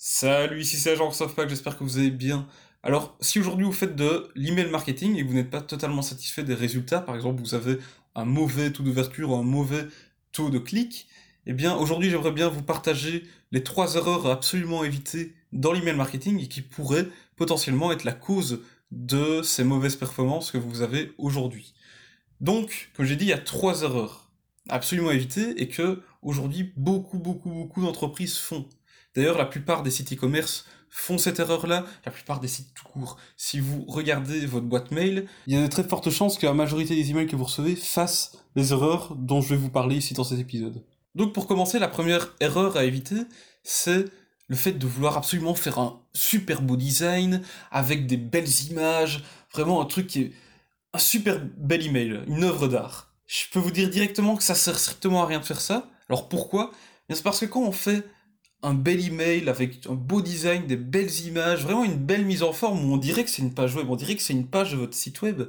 Salut, ici c'est Agent Softpack, j'espère que vous allez bien. Alors, si aujourd'hui vous faites de l'email marketing et que vous n'êtes pas totalement satisfait des résultats, par exemple vous avez un mauvais taux d'ouverture ou un mauvais taux de clic, eh bien aujourd'hui j'aimerais bien vous partager les trois erreurs à absolument éviter dans l'email marketing et qui pourraient potentiellement être la cause de ces mauvaises performances que vous avez aujourd'hui. Donc, comme j'ai dit, il y a trois erreurs à absolument éviter et que aujourd'hui beaucoup beaucoup beaucoup d'entreprises font. D'ailleurs, la plupart des sites e-commerce font cette erreur-là, la plupart des sites tout court. Si vous regardez votre boîte mail, il y a de très fortes chances que la majorité des emails que vous recevez fassent les erreurs dont je vais vous parler ici dans cet épisode. Donc pour commencer, la première erreur à éviter, c'est le fait de vouloir absolument faire un super beau design, avec des belles images, vraiment un truc qui est un super bel email, une œuvre d'art. Je peux vous dire directement que ça sert strictement à rien de faire ça. Alors pourquoi? C'est parce que quand on fait un bel email avec un beau design, des belles images, vraiment une belle mise en forme où on dirait que c'est une page web, on dirait que c'est une page de votre site web.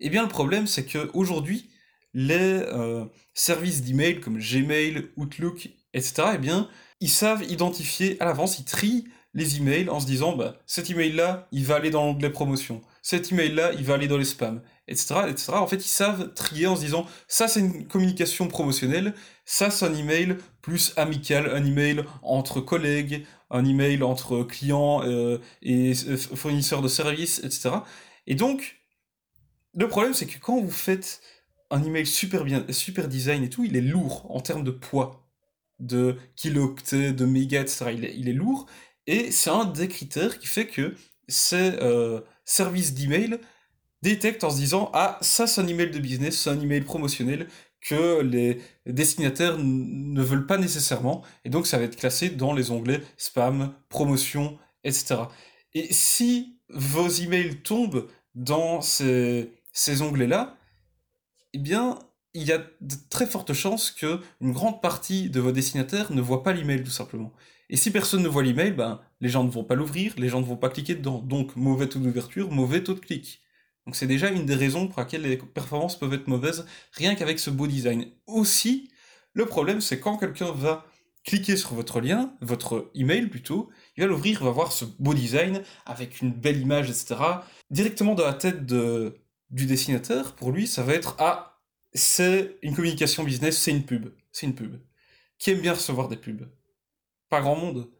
Eh bien, le problème, c'est que aujourd'hui, les euh, services d'email comme Gmail, Outlook, etc., eh bien, ils savent identifier à l'avance, ils trient les emails en se disant, bah, cet email-là, il va aller dans l'onglet promotion. Cet email-là, il va aller dans les spams, etc., etc. En fait, ils savent trier en se disant, ça, c'est une communication promotionnelle, ça, c'est un email plus amical, un email entre collègues, un email entre clients euh, et euh, fournisseurs de services, etc. Et donc, le problème, c'est que quand vous faites un email super bien, super design et tout, il est lourd en termes de poids, de kilooctets, de mégas, etc. Il est, il est lourd, et c'est un des critères qui fait que ces euh, services d'email détectent en se disant ah ça c'est un email de business, c'est un email promotionnel, que les destinataires ne veulent pas nécessairement, et donc ça va être classé dans les onglets spam, promotion, etc. Et si vos emails tombent dans ces, ces onglets-là, eh bien, il y a de très fortes chances que une grande partie de vos destinataires ne voient pas l'email tout simplement. Et si personne ne voit l'email, ben, les gens ne vont pas l'ouvrir, les gens ne vont pas cliquer dedans. Donc, mauvais taux d'ouverture, mauvais taux de clic. Donc c'est déjà une des raisons pour laquelle les performances peuvent être mauvaises, rien qu'avec ce beau design. Aussi, le problème c'est quand quelqu'un va cliquer sur votre lien, votre email plutôt, il va l'ouvrir, il va voir ce beau design avec une belle image, etc. Directement dans la tête du dessinateur, pour lui, ça va être ah, c'est une communication business, c'est une pub, c'est une pub. Qui aime bien recevoir des pubs Pas grand monde.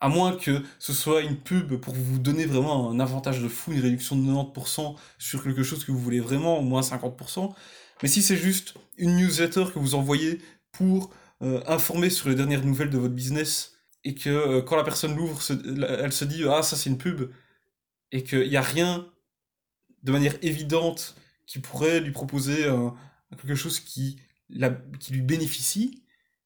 À moins que ce soit une pub pour vous donner vraiment un avantage de fou, une réduction de 90% sur quelque chose que vous voulez vraiment, au moins 50%. Mais si c'est juste une newsletter que vous envoyez pour euh, informer sur les dernières nouvelles de votre business, et que euh, quand la personne l'ouvre, elle se dit Ah, ça c'est une pub, et qu'il n'y a rien de manière évidente qui pourrait lui proposer quelque chose qui, qui lui bénéficie,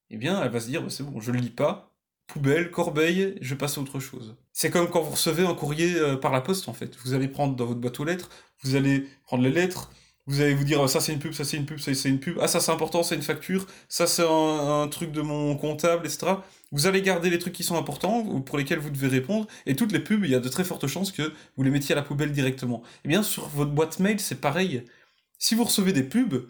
eh bien, elle va se dire bah, C'est bon, je le lis pas, poubelle, corbeille, je passe à autre chose. C'est comme quand vous recevez un courrier euh, par la poste en fait. Vous allez prendre dans votre boîte aux lettres, vous allez prendre les lettres, vous allez vous dire ça c'est une pub, ça c'est une pub, ça c'est une pub, ah ça c'est important, c'est une facture, ça c'est un, truc de mon comptable, etc. Vous allez garder les trucs qui sont importants, pour lesquels vous devez répondre, et toutes les pubs, il y a de très fortes chances que vous les mettiez à la poubelle directement. Et eh bien sur votre boîte mail, c'est pareil. Si vous recevez des pubs,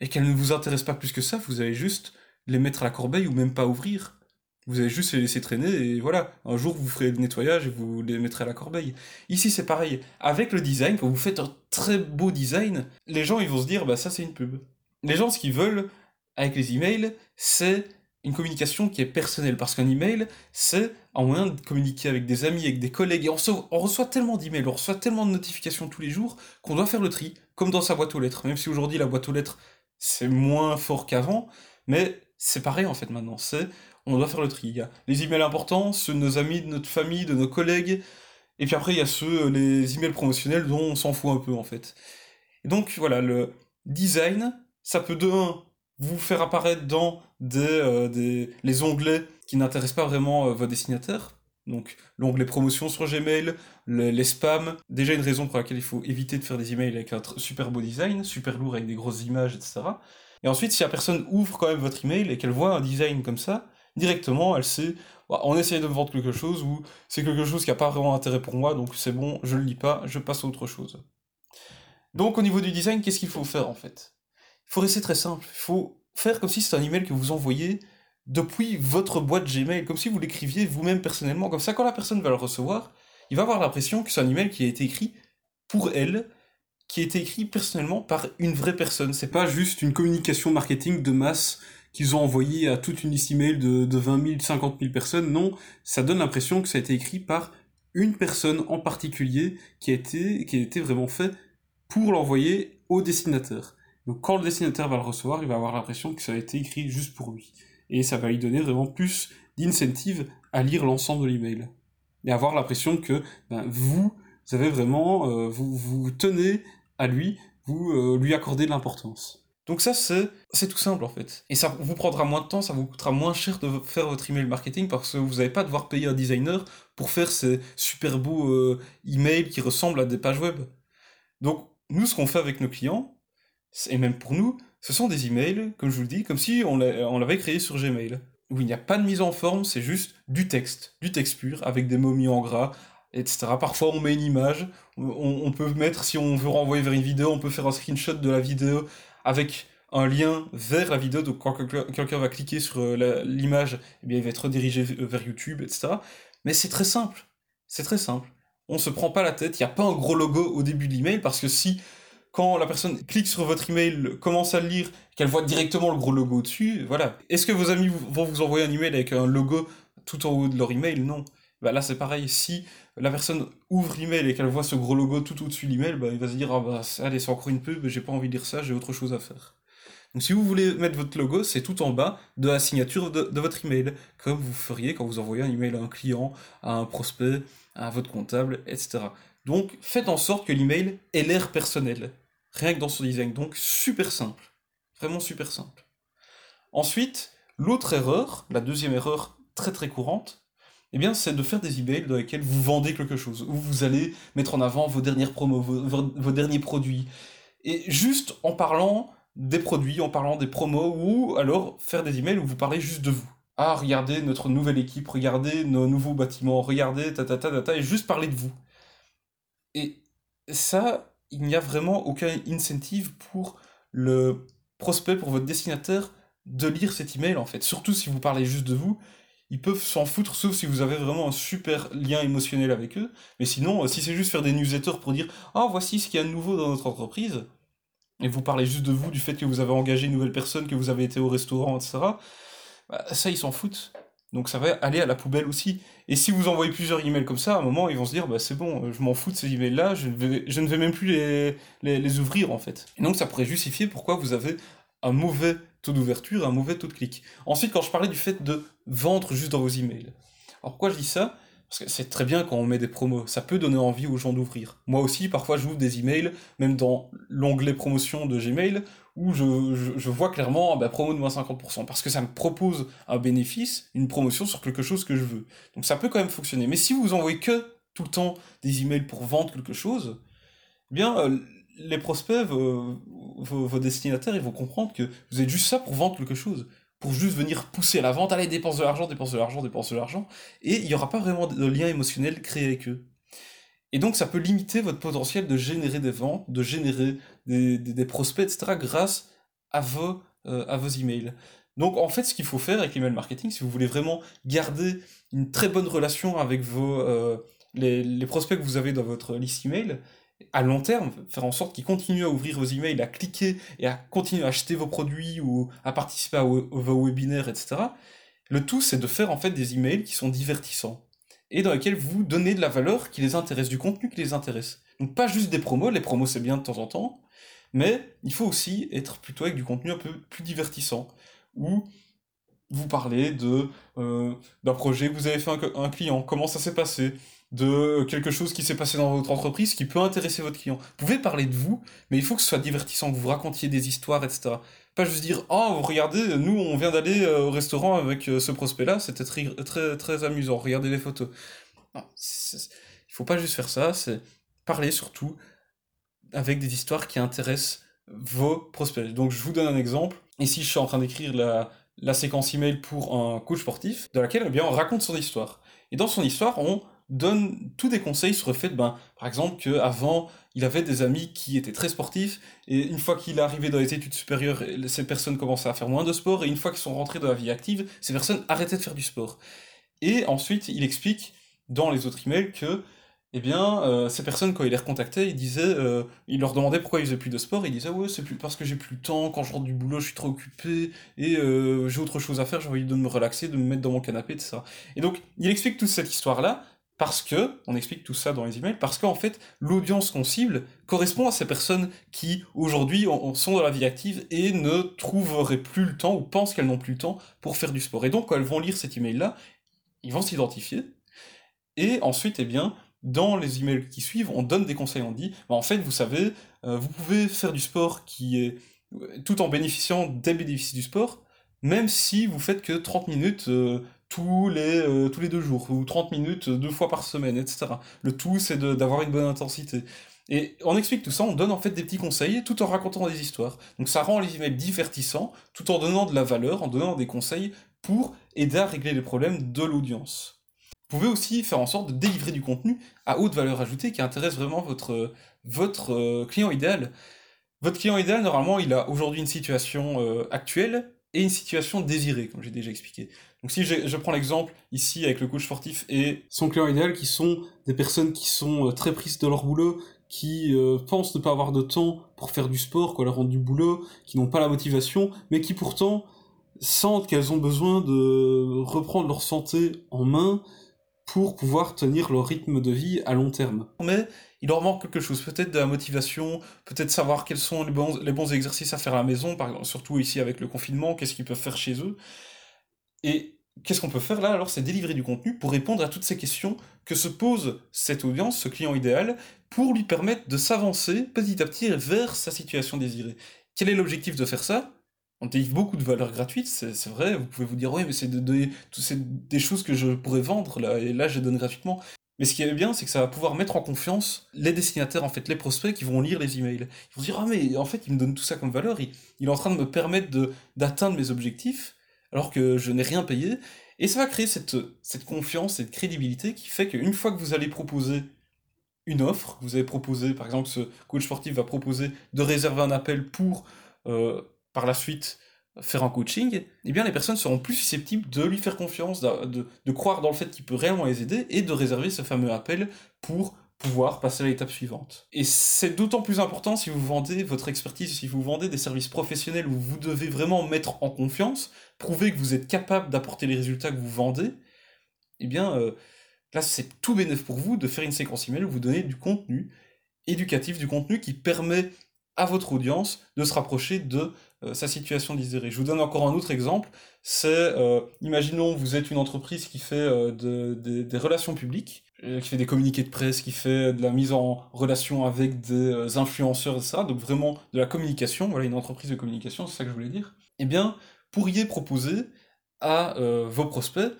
et qu'elles ne vous intéressent pas plus que ça, vous allez juste les mettre à la corbeille ou même pas ouvrir. Vous allez juste les laisser traîner et voilà. Un jour, vous ferez le nettoyage et vous les mettrez à la corbeille. Ici, c'est pareil. Avec le design, quand vous faites un très beau design, les gens, ils vont se dire, bah ça, c'est une pub. Les gens, ce qu'ils veulent avec les emails, c'est une communication qui est personnelle. Parce qu'un email, c'est un moyen de communiquer avec des amis, avec des collègues. Et on, reçoit, on reçoit tellement d'emails, on reçoit tellement de notifications tous les jours qu'on doit faire le tri, comme dans sa boîte aux lettres. Même si aujourd'hui, la boîte aux lettres, c'est moins fort qu'avant, mais c'est pareil en fait maintenant. C'est on doit faire le tri. Les emails importants, ceux de nos amis, de notre famille, de nos collègues, et puis après il y a ceux, les emails promotionnels dont on s'en fout un peu en fait. Et donc voilà, le design, ça peut de un vous faire apparaître dans des, euh, les onglets qui n'intéressent pas vraiment euh, vos destinataires. Donc l'onglet promotion sur Gmail, les spams, déjà une raison pour laquelle il faut éviter de faire des emails avec un super beau design, super lourd avec des grosses images, etc. Et ensuite, si la personne ouvre quand même votre email et qu'elle voit un design comme ça, directement, elle sait, bah, on essaye de me vendre quelque chose, ou c'est quelque chose qui n'a pas vraiment intérêt pour moi, donc c'est bon, je le lis pas, je passe à autre chose. Donc au niveau du design, qu'est-ce qu'il faut faire en fait? Il faut rester très simple, il faut faire comme si c'était un email que vous envoyez depuis votre boîte Gmail, comme si vous l'écriviez vous-même personnellement. Comme ça, quand la personne va le recevoir, il va avoir l'impression que c'est un email qui a été écrit pour elle, qui a été écrit personnellement par une vraie personne. C'est pas juste une communication marketing de masse qu'ils ont envoyé à toute une liste email de, de 20 000, 50 000 personnes. Non, ça donne l'impression que ça a été écrit par une personne en particulier qui a été, qui a vraiment fait pour l'envoyer au destinateur. Donc quand le destinateur va le recevoir, il va avoir l'impression que ça a été écrit juste pour lui. Et ça va lui donner vraiment plus d'incentive à lire l'ensemble de l'email. Et avoir l'impression que ben, vous, vous avez vraiment, euh, vous, vous tenez à lui, vous euh, lui accordez de l'importance. Donc ça, c'est, tout simple en fait. Et ça vous prendra moins de temps, ça vous coûtera moins cher de faire votre email marketing parce que vous n'allez pas devoir payer un designer pour faire ces super beaux euh, emails qui ressemblent à des pages web. Donc nous, ce qu'on fait avec nos clients, et même pour nous, ce sont des emails, comme je vous le dis, comme si on l'avait créé sur Gmail. Où il n'y a pas de mise en forme, c'est juste du texte, du texte pur, avec des mots mis en gras, etc. Parfois, on met une image, on, peut mettre, si on veut renvoyer vers une vidéo, on peut faire un screenshot de la vidéo avec un lien vers la vidéo, donc quand quelqu'un va cliquer sur euh, l'image, eh il va être redirigé vers YouTube, etc. Mais c'est très simple. C'est très simple. On se prend pas la tête, il n'y a pas un gros logo au début de l'email, parce que si quand la personne clique sur votre email, commence à le lire, qu'elle voit directement le gros logo dessus, voilà. Est-ce que vos amis vont vous envoyer un email avec un logo tout en haut de leur email? Non. Bah là c'est pareil, si la personne ouvre l'email et qu'elle voit ce gros logo tout au-dessus de l'email, bah, il va se dire ah bah allez c'est encore une pub, j'ai pas envie de lire ça, j'ai autre chose à faire. Donc si vous voulez mettre votre logo, c'est tout en bas de la signature de, de, votre email, comme vous feriez quand vous envoyez un email à un client, à un prospect, à votre comptable, etc. Donc faites en sorte que l'email ait l'air personnel rien que dans son design. Donc super simple, vraiment super simple. Ensuite, l'autre erreur, la deuxième erreur très très courante, eh bien, c'est de faire des emails dans lesquels vous vendez quelque chose, où vous allez mettre en avant vos dernières promos, vos, derniers produits. Et juste en parlant des produits, en parlant des promos, ou alors faire des emails où vous parlez juste de vous. Ah, regardez notre nouvelle équipe, regardez nos nouveaux bâtiments, regardez ta ta ta ta, ta et juste parler de vous. Et ça, il n'y a vraiment aucun incentive pour le prospect, pour votre destinataire, de lire cet email en fait. Surtout si vous parlez juste de vous, ils peuvent s'en foutre, sauf si vous avez vraiment un super lien émotionnel avec eux. Mais sinon, si c'est juste faire des newsletters pour dire Ah, voici ce qu'il y a de nouveau dans notre entreprise, et vous parlez juste de vous, du fait que vous avez engagé une nouvelle personne, que vous avez été au restaurant, etc., bah, ça, ils s'en foutent. Donc ça va aller à la poubelle aussi. Et si vous envoyez plusieurs emails comme ça, à un moment, ils vont se dire, bah c'est bon, je m'en fous de ces emails-là, je, je, ne vais même plus les, les, ouvrir en fait. Et donc ça pourrait justifier pourquoi vous avez un mauvais taux d'ouverture un mauvais taux de clic. Ensuite, quand je parlais du fait de vendre juste dans vos emails. Alors pourquoi je dis ça? Parce que c'est très bien quand on met des promos, ça peut donner envie aux gens d'ouvrir. Moi aussi, parfois j'ouvre des emails, même dans l'onglet promotion de Gmail, où je, vois clairement bah, promo de moins 50%, parce que ça me propose un bénéfice, une promotion sur quelque chose que je veux. Donc ça peut quand même fonctionner. Mais si vous envoyez que tout le temps des emails pour vendre quelque chose, eh bien euh, les prospects, vos, destinataires, ils vont comprendre que vous êtes juste ça pour vendre quelque chose, pour juste venir pousser la vente, allez, dépense de l'argent, dépense de l'argent, dépense de l'argent, et il n'y aura pas vraiment de lien émotionnel créé avec eux. Et donc ça peut limiter votre potentiel de générer des ventes, de générer des, prospects, etc. grâce à vos, euh, à emails. Donc en fait ce qu'il faut faire avec l'email marketing, si vous voulez vraiment garder une très bonne relation avec vos, euh, les, prospects que vous avez dans votre liste email, à long terme, faire en sorte qu'ils continuent à ouvrir vos emails, à cliquer et à continuer à acheter vos produits ou à participer à vos webinaires, etc. Le tout, c'est de faire en fait des emails qui sont divertissants et dans lesquels vous donnez de la valeur qui les intéresse, du contenu qui les intéresse. Donc pas juste des promos, les promos c'est bien de temps en temps, mais il faut aussi être plutôt avec du contenu un peu plus divertissant, où vous parlez de euh, d'un projet que vous avez fait un, un client, comment ça s'est passé, de quelque chose qui s'est passé dans votre entreprise qui peut intéresser votre client. Vous pouvez parler de vous, mais il faut que ce soit divertissant, que vous racontiez des histoires, etc. Pas juste dire oh regardez nous on vient d'aller euh, au restaurant avec euh, ce prospect là c'était très, très très amusant regardez les photos. Non, il faut pas juste faire ça c'est parler surtout avec des histoires qui intéressent vos prospects. Donc je vous donne un exemple. Ici je suis en train d'écrire la, la séquence email pour un coach sportif dans laquelle eh bien on raconte son histoire. Et dans son histoire on donne tous des conseils sur le fait, ben, par exemple, qu'avant, il avait des amis qui étaient très sportifs, et une fois qu'il est arrivé dans les études supérieures, ces personnes commençaient à faire moins de sport, et une fois qu'ils sont rentrés dans la vie active, ces personnes arrêtaient de faire du sport. Et ensuite, il explique dans les autres emails que eh bien, euh, ces personnes, quand il les recontactait, il disait, euh, il leur demandait pourquoi ils faisaient plus de sport, et il disait, ouais, c'est plus parce que j'ai plus le temps, quand je rentre du boulot, je suis trop occupé, et euh, j'ai autre chose à faire, j'ai envie de me relaxer, de me mettre dans mon canapé, etc. Et donc, il explique toute cette histoire-là, parce que, on explique tout ça dans les emails, parce qu'en fait, l'audience qu'on cible correspond à ces personnes qui, aujourd'hui, sont dans la vie active et ne trouveraient plus le temps, ou pensent qu'elles n'ont plus le temps pour faire du sport. Et donc, quand elles vont lire cet email-là, ils vont s'identifier, et ensuite, eh bien, dans les emails qui suivent, on donne des conseils, on dit, bah, en fait, vous savez, euh, vous pouvez faire du sport qui est tout en bénéficiant des bénéfices du sport, même si vous faites que 30 minutes euh, tous, les, euh, tous les deux jours, ou 30 minutes deux fois par semaine, etc. Le tout, c'est d'avoir une bonne intensité. Et on explique tout ça, on donne en fait des petits conseils tout en racontant des histoires. Donc ça rend les emails divertissants, tout en donnant de la valeur, en donnant des conseils pour aider à régler les problèmes de l'audience. Vous pouvez aussi faire en sorte de délivrer du contenu à haute valeur ajoutée qui intéresse vraiment votre, votre euh, client idéal. Votre client idéal, normalement, il a aujourd'hui une situation euh, actuelle et une situation désirée, comme j'ai déjà expliqué. Donc si je, prends l'exemple ici avec le coach sportif et son client idéal, qui sont des personnes qui sont euh, très prises de leur boulot, qui pensent ne pas avoir de temps pour faire du sport, quoi, leur rendre du boulot, qui n'ont pas la motivation, mais qui pourtant sentent qu'elles ont besoin de reprendre leur santé en main, pour pouvoir tenir leur rythme de vie à long terme. Il leur manque quelque chose, peut-être de la motivation, peut-être savoir quels sont les bons, les exercices à faire à la maison, par surtout ici avec le confinement, qu'est-ce qu'ils peuvent faire chez eux. Et qu'est-ce qu'on peut faire là alors C'est délivrer du contenu pour répondre à toutes ces questions que se pose cette audience, ce client idéal, pour lui permettre de s'avancer petit à petit vers sa situation désirée. Quel est l'objectif de faire ça? On délivre beaucoup de valeurs gratuites, c'est vrai, vous pouvez vous dire, oui, mais c'est de, des choses que je pourrais vendre, là, et là, je donne gratuitement. Mais ce qui est bien, c'est que ça va pouvoir mettre en confiance les destinataires, en fait, les prospects qui vont lire les emails. Ils vont se dire, ah, mais en fait, il me donne tout ça comme valeur, il, est en train de me permettre d'atteindre mes objectifs, alors que je n'ai rien payé. Et ça va créer cette, cette confiance, cette crédibilité qui fait qu'une fois que vous allez proposer une offre, vous avez proposé, par exemple, ce coach sportif va proposer de réserver un appel pour euh, par la suite faire un coaching, eh bien les personnes seront plus susceptibles de lui faire confiance, de, de, croire dans le fait qu'il peut réellement les aider et de réserver ce fameux appel pour pouvoir passer à l'étape suivante. Et c'est d'autant plus important si vous vendez votre expertise, si vous vendez des services professionnels où vous devez vraiment mettre en confiance, prouver que vous êtes capable d'apporter les résultats que vous vendez, eh bien euh, là c'est tout bénéf pour vous de faire une séquence email où vous donnez du contenu éducatif, du contenu qui permet à votre audience de se rapprocher de sa situation désirée. Je vous donne encore un autre exemple, c'est, euh, imaginons, vous êtes une entreprise qui fait euh, des relations publiques, qui fait des communiqués de presse, qui fait de la mise en relation avec des influenceurs, etc. Donc vraiment de la communication, voilà, une entreprise de communication, c'est ça que je voulais dire. Eh bien, pourriez proposer à vos prospects,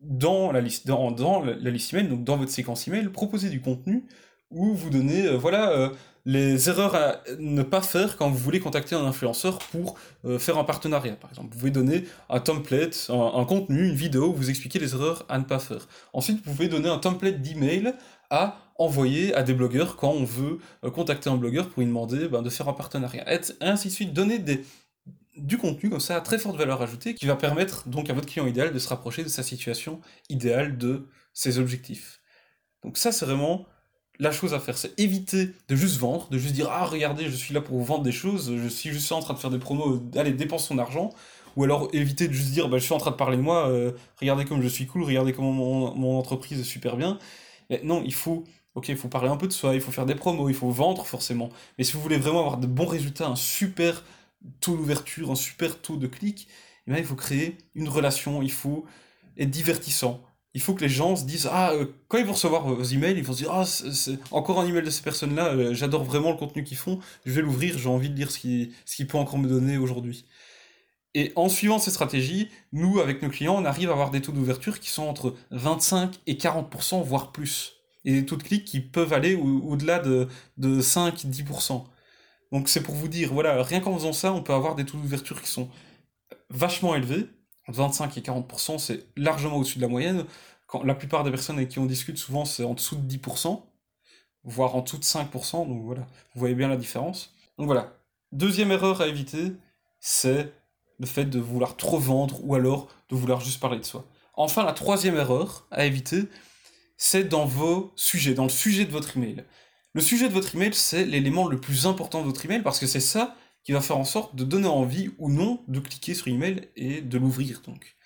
dans la liste, dans, dans la liste email, donc dans votre séquence email, proposer du contenu où vous donnez, voilà, les erreurs à ne pas faire quand vous voulez contacter un influenceur pour euh, faire un partenariat. Par exemple, vous pouvez donner un template, un, contenu, une vidéo où vous expliquez les erreurs à ne pas faire. Ensuite, vous pouvez donner un template d'email à envoyer à des blogueurs quand on veut euh, contacter un blogueur pour lui demander ben, de faire un partenariat. Et ainsi de suite, donner des, du contenu comme ça à très forte valeur ajoutée qui va permettre donc à votre client idéal de se rapprocher de sa situation idéale de ses objectifs. Donc ça, c'est vraiment la chose à faire, c'est éviter de juste vendre, de juste dire ah regardez je suis là pour vous vendre des choses, je suis juste en train de faire des promos, allez dépense son argent, ou alors éviter de juste dire bah, je suis en train de parler de moi, euh, regardez comme je suis cool, regardez comment mon, entreprise est super bien. Mais non, il faut ok il faut parler un peu de soi, il faut faire des promos, il faut vendre forcément. Mais si vous voulez vraiment avoir de bons résultats, un super taux d'ouverture, un super taux de clic, eh il faut créer une relation, il faut être divertissant il faut que les gens se disent ah euh, quand ils vont recevoir vos emails ils vont se dire ah c'est encore un email de ces personnes là euh, j'adore vraiment le contenu qu'ils font je vais l'ouvrir j'ai envie de lire ce qui ce qu'il peut encore me donner aujourd'hui. Et en suivant ces stratégies nous avec nos clients on arrive à avoir des taux d'ouverture qui sont entre 25 et 40% voire plus. Et des taux de clics qui peuvent aller au-delà de, de 5 10% donc c'est pour vous dire voilà rien qu'en faisant ça on peut avoir des taux d'ouverture qui sont vachement élevés 25 et 40%, c'est largement au-dessus de la moyenne. quand, la plupart des personnes avec qui on discute, souvent, c'est en dessous de 10%, voire en dessous de 5%, donc voilà, vous voyez bien la différence. Donc voilà. Deuxième erreur à éviter, c'est le fait de vouloir trop vendre ou alors de vouloir juste parler de soi. Enfin, la troisième erreur à éviter, c'est dans vos sujets, dans le sujet de votre email. Le sujet de votre email, c'est l'élément le plus important de votre email parce que c'est ça qui va faire en sorte de donner envie ou non de cliquer sur email et de l'ouvrir donc.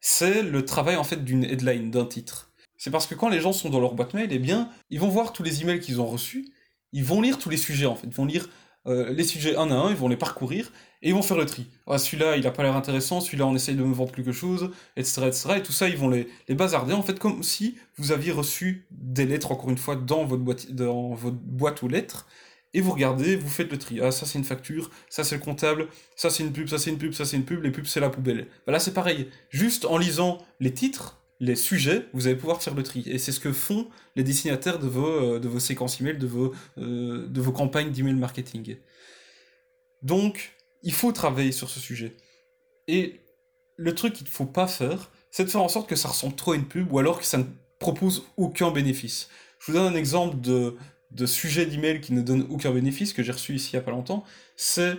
C'est le travail en fait d'une headline, d'un titre. C'est parce que quand les gens sont dans leur boîte mail, eh bien, ils vont voir tous les emails qu'ils ont reçus, ils vont lire tous les sujets en fait, ils vont lire euh, les sujets un à un, ils vont les parcourir, et ils vont faire le tri. Ah, celui-là, il a pas l'air intéressant, celui-là, on essaye de me vendre quelque chose, etc., etc., et tout ça, ils vont les, les bazarder, en fait, comme si vous aviez reçu des lettres, encore une fois, dans votre boîte, dans votre boîte aux lettres, et vous regardez, vous faites le tri. Ah, ça c'est une facture, ça c'est le comptable, ça c'est une pub, ça c'est une pub, ça c'est une pub, les pubs c'est la poubelle. Voilà, c'est pareil. Juste en lisant les titres, les sujets, vous allez pouvoir faire le tri. Et c'est ce que font les dessinateurs de vos, euh, de vos séquences email, de vos, euh, de vos campagnes d'email marketing. Donc, il faut travailler sur ce sujet. Et le truc qu'il ne faut pas faire, c'est de faire en sorte que ça ressemble trop à une pub ou alors que ça ne propose aucun bénéfice. Je vous donne un exemple de, de sujet d'email qui ne donne aucun bénéfice que j'ai reçu ici il n'y a pas longtemps. C'est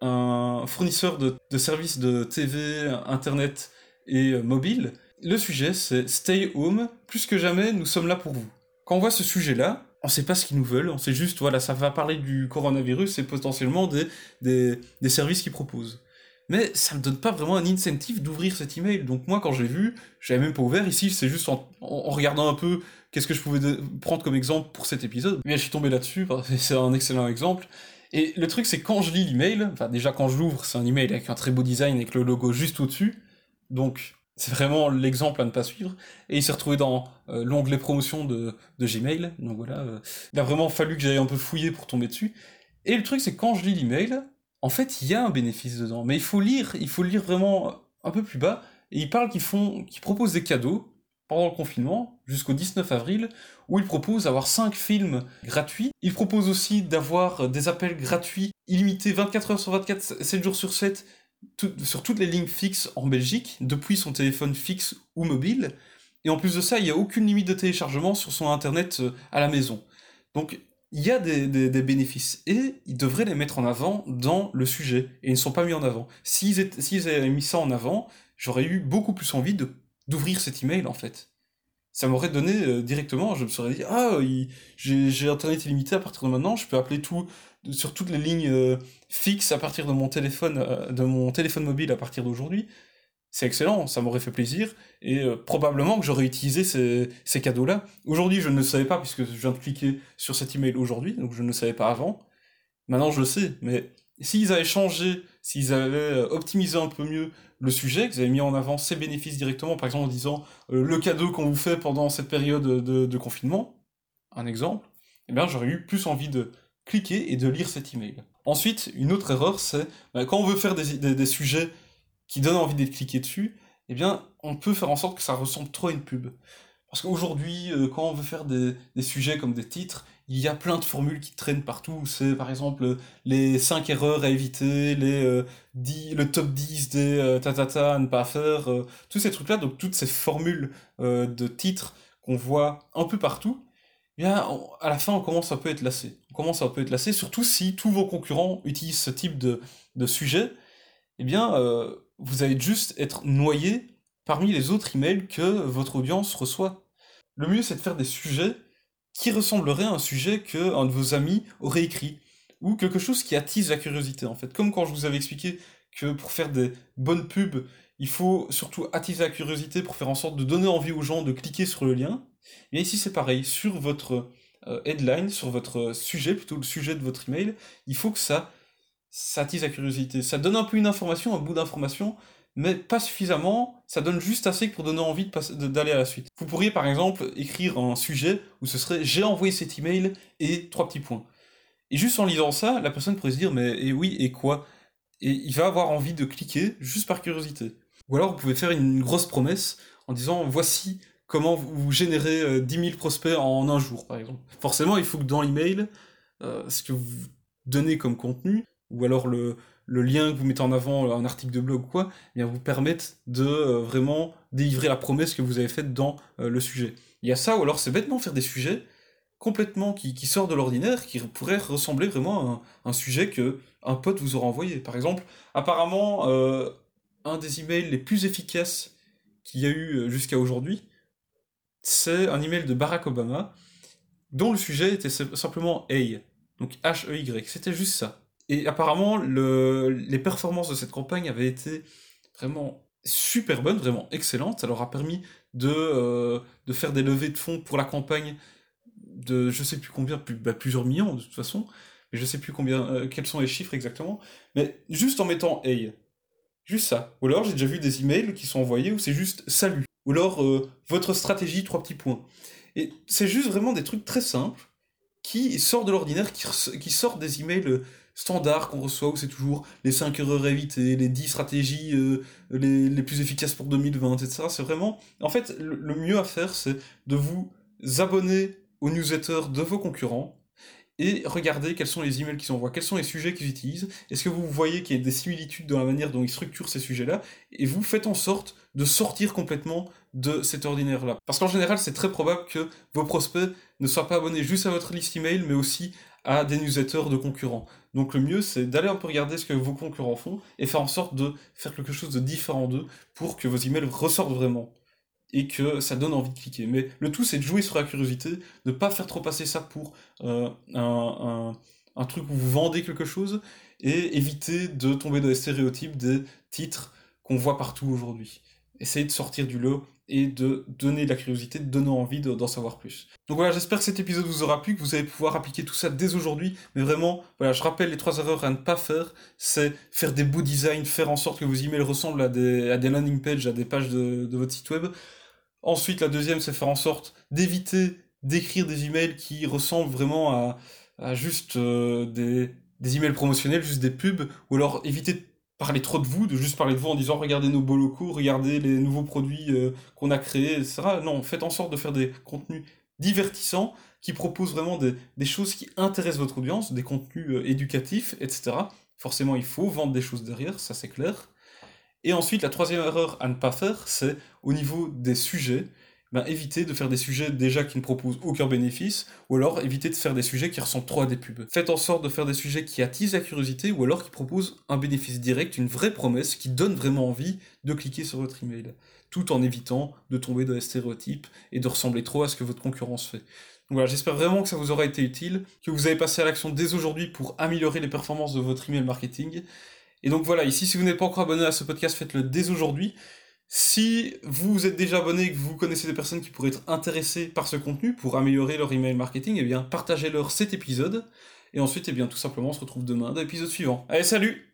un fournisseur de, services de TV, Internet et euh, mobile le sujet, c'est Stay Home. Plus que jamais, nous sommes là pour vous. Quand on voit ce sujet-là, on ne sait pas ce qu'ils nous veulent, on sait juste, voilà, ça va parler du coronavirus et potentiellement des, des, services qu'ils proposent. Mais ça me donne pas vraiment un incentive d'ouvrir cet email. Donc moi, quand j'ai vu, je même pas ouvert. Ici, c'est juste en, regardant un peu qu'est-ce que je pouvais prendre comme exemple pour cet épisode. Mais je suis tombé là-dessus, c'est un excellent exemple. Et le truc, c'est quand je lis l'email, enfin déjà quand je l'ouvre, c'est un email avec un très beau design, avec le logo juste au-dessus. Donc c'est vraiment l'exemple à ne pas suivre. Et il s'est retrouvé dans euh, l'onglet promotion de, Gmail. Donc voilà, euh, il a vraiment fallu que j'aille un peu fouiller pour tomber dessus. Et le truc, c'est quand je lis l'email, en fait, il y a un bénéfice dedans. Mais il faut lire, il faut lire vraiment un peu plus bas. Et il parle qu'ils font, qu'ils proposent des cadeaux pendant le confinement, jusqu'au 19 avril, où ils proposent d'avoir 5 films gratuits. Ils proposent aussi d'avoir des appels gratuits, illimités 24 heures sur 24, 7 jours sur 7, sur toutes les lignes fixes en Belgique, depuis son téléphone fixe ou mobile. Et en plus de ça, il n'y a aucune limite de téléchargement sur son internet euh, à la maison. Donc il y a des, bénéfices et ils devraient les mettre en avant dans le sujet. Et ils ne sont pas mis en avant. S'ils avaient mis ça en avant, j'aurais eu beaucoup plus envie d'ouvrir cet email en fait. Ça m'aurait donné euh, directement, je me serais dit, ah, j'ai internet illimité à partir de maintenant, je peux appeler sur toutes les lignes euh, fixes à partir de mon téléphone, euh, de mon téléphone mobile à partir d'aujourd'hui. C'est excellent, ça m'aurait fait plaisir, et euh, probablement que j'aurais utilisé ces, cadeaux-là. Aujourd'hui, je ne le savais pas, puisque je viens de cliquer sur cet email aujourd'hui, donc je ne le savais pas avant. Maintenant, je le sais, mais s'ils avaient changé, s'ils avaient optimisé un peu mieux le sujet, qu'ils avaient mis en avant ces bénéfices directement, par exemple en disant le cadeau qu'on vous fait pendant cette période de, de confinement, un exemple, eh bien j'aurais eu plus envie de, cliquer et de lire cet email. Ensuite, une autre erreur, c'est bah, quand on veut faire des, sujets qui donnent envie d'être cliqué dessus, eh bien, on peut faire en sorte que ça ressemble trop à une pub. Parce qu'aujourd'hui, euh, quand on veut faire des, sujets comme des titres, il y a plein de formules qui traînent partout. C'est par exemple les 5 erreurs à éviter, les, 10, euh, le top 10 des euh, tatata à ne pas faire, tous ces trucs-là, donc toutes ces formules de titres qu'on voit un peu partout, eh bien, à la fin, on commence un peu à être lassé. On commence un peu à être lassé, surtout si tous vos concurrents utilisent ce type de, de sujet. Eh bien, euh, vous allez juste être noyé parmi les autres emails que votre audience reçoit. Le mieux, c'est de faire des sujets qui ressembleraient à un sujet qu'un de vos amis aurait écrit, ou quelque chose qui attise la curiosité, en fait. Comme quand je vous avais expliqué que pour faire des bonnes pubs, il faut surtout attiser la curiosité pour faire en sorte de donner envie aux gens de cliquer sur le lien. Et ici c'est pareil, sur votre euh, headline, sur votre sujet, plutôt le sujet de votre email, il faut que ça, ça attise la curiosité. Ça donne un peu une information, un bout d'information, mais pas suffisamment, ça donne juste assez pour donner envie d'aller à la suite. Vous pourriez par exemple écrire un sujet où ce serait j'ai envoyé cet email et trois petits points. Et juste en lisant ça, la personne pourrait se dire mais et oui et quoi? Et il va avoir envie de cliquer juste par curiosité. Ou alors vous pouvez faire une grosse promesse en disant voici comment vous générez 10 euh, 000 prospects en un jour, par exemple. Forcément, il faut que dans l'email, euh, ce que vous donnez comme contenu, ou alors le, le lien que vous mettez en avant, un article de blog ou quoi, eh bien vous permettent de vraiment délivrer la promesse que vous avez faite dans le sujet. Il y a ça, ou alors c'est bêtement faire des sujets complètement qui, qui sort de l'ordinaire, qui pourrait ressembler vraiment à un, sujet que un pote vous aura envoyé. Par exemple, apparemment, euh, un des emails les plus efficaces qu'il y a eu euh, jusqu'à aujourd'hui, c'est un email de Barack Obama, dont le sujet était simplement Hey, donc H-E-Y, c'était juste ça. Et apparemment, le, les performances de cette campagne avaient été vraiment super bonnes, vraiment excellentes. Ça leur a permis de, euh, de faire des levées de fonds pour la campagne de je sais plus combien, bah, plusieurs millions de toute façon, mais je sais plus combien, euh, quels sont les chiffres exactement, mais juste en mettant Hey, juste ça. Ou alors j'ai déjà vu des emails qui sont envoyés où c'est juste salut, ou alors euh, votre stratégie, trois petits points. Et c'est juste vraiment des trucs très simples qui sortent de l'ordinaire, qui, sortent des emails standards qu'on reçoit où c'est toujours les 5 erreurs à éviter, les 10 stratégies les, les, plus efficaces pour 2020, etc. C'est vraiment. En fait, le mieux à faire, c'est de vous abonner aux newsletters de vos concurrents et regardez quels sont les emails qu'ils envoient, quels sont les sujets qu'ils utilisent, est-ce que vous voyez qu'il y a des similitudes dans la manière dont ils structurent ces sujets-là, et vous faites en sorte de sortir complètement de cet ordinaire-là. Parce qu'en général, c'est très probable que vos prospects ne soient pas abonnés juste à votre liste email, mais aussi à des newsletters de concurrents. Donc le mieux, c'est d'aller un peu regarder ce que vos concurrents font, et faire en sorte de faire quelque chose de différent d'eux, pour que vos emails ressortent vraiment et que ça donne envie de cliquer. Mais le tout, c'est de jouer sur la curiosité, ne pas faire trop passer ça pour euh, un, un, truc où vous vendez quelque chose, et éviter de tomber dans les stéréotypes des titres qu'on voit partout aujourd'hui. Essayez de sortir du lot et de donner de la curiosité, de donner envie d'en savoir plus. Donc voilà, j'espère que cet épisode vous aura plu, que vous allez pouvoir appliquer tout ça dès aujourd'hui. Mais vraiment, voilà, je rappelle les trois erreurs à ne pas faire, c'est faire des beaux designs, faire en sorte que vos emails ressemblent à des, à landing pages, à des pages de, de votre site web. Ensuite, la deuxième, c'est faire en sorte d'éviter d'écrire des emails qui ressemblent vraiment à, juste euh, des, des emails promotionnels, juste des pubs, ou alors éviter de parler trop de vous, de juste parler de vous en disant regardez nos beaux locaux, regardez les nouveaux produits euh, qu'on a créés, etc. Non, faites en sorte de faire des contenus divertissants qui proposent vraiment des, choses qui intéressent votre audience, des contenus euh, éducatifs, etc. Forcément, il faut vendre des choses derrière, ça c'est clair. Et ensuite, la troisième erreur à ne pas faire, c'est au niveau des sujets, ben, éviter de faire des sujets déjà qui ne proposent aucun bénéfice, ou alors éviter de faire des sujets qui ressemblent trop à des pubs. Faites en sorte de faire des sujets qui attisent la curiosité, ou alors qui proposent un bénéfice direct, une vraie promesse, qui donne vraiment envie de cliquer sur votre email, tout en évitant de tomber dans les stéréotypes et de ressembler trop à ce que votre concurrence fait. Donc voilà, j'espère vraiment que ça vous aura été utile, que vous avez passé à l'action dès aujourd'hui pour améliorer les performances de votre email marketing, et donc voilà, ici, si vous n'êtes pas encore abonné à ce podcast, faites-le dès aujourd'hui. Si vous êtes déjà abonné et que vous connaissez des personnes qui pourraient être intéressées par ce contenu pour améliorer leur email marketing, eh bien, partagez-leur cet épisode. Et ensuite, eh bien, tout simplement, on se retrouve demain dans l'épisode suivant. Allez, salut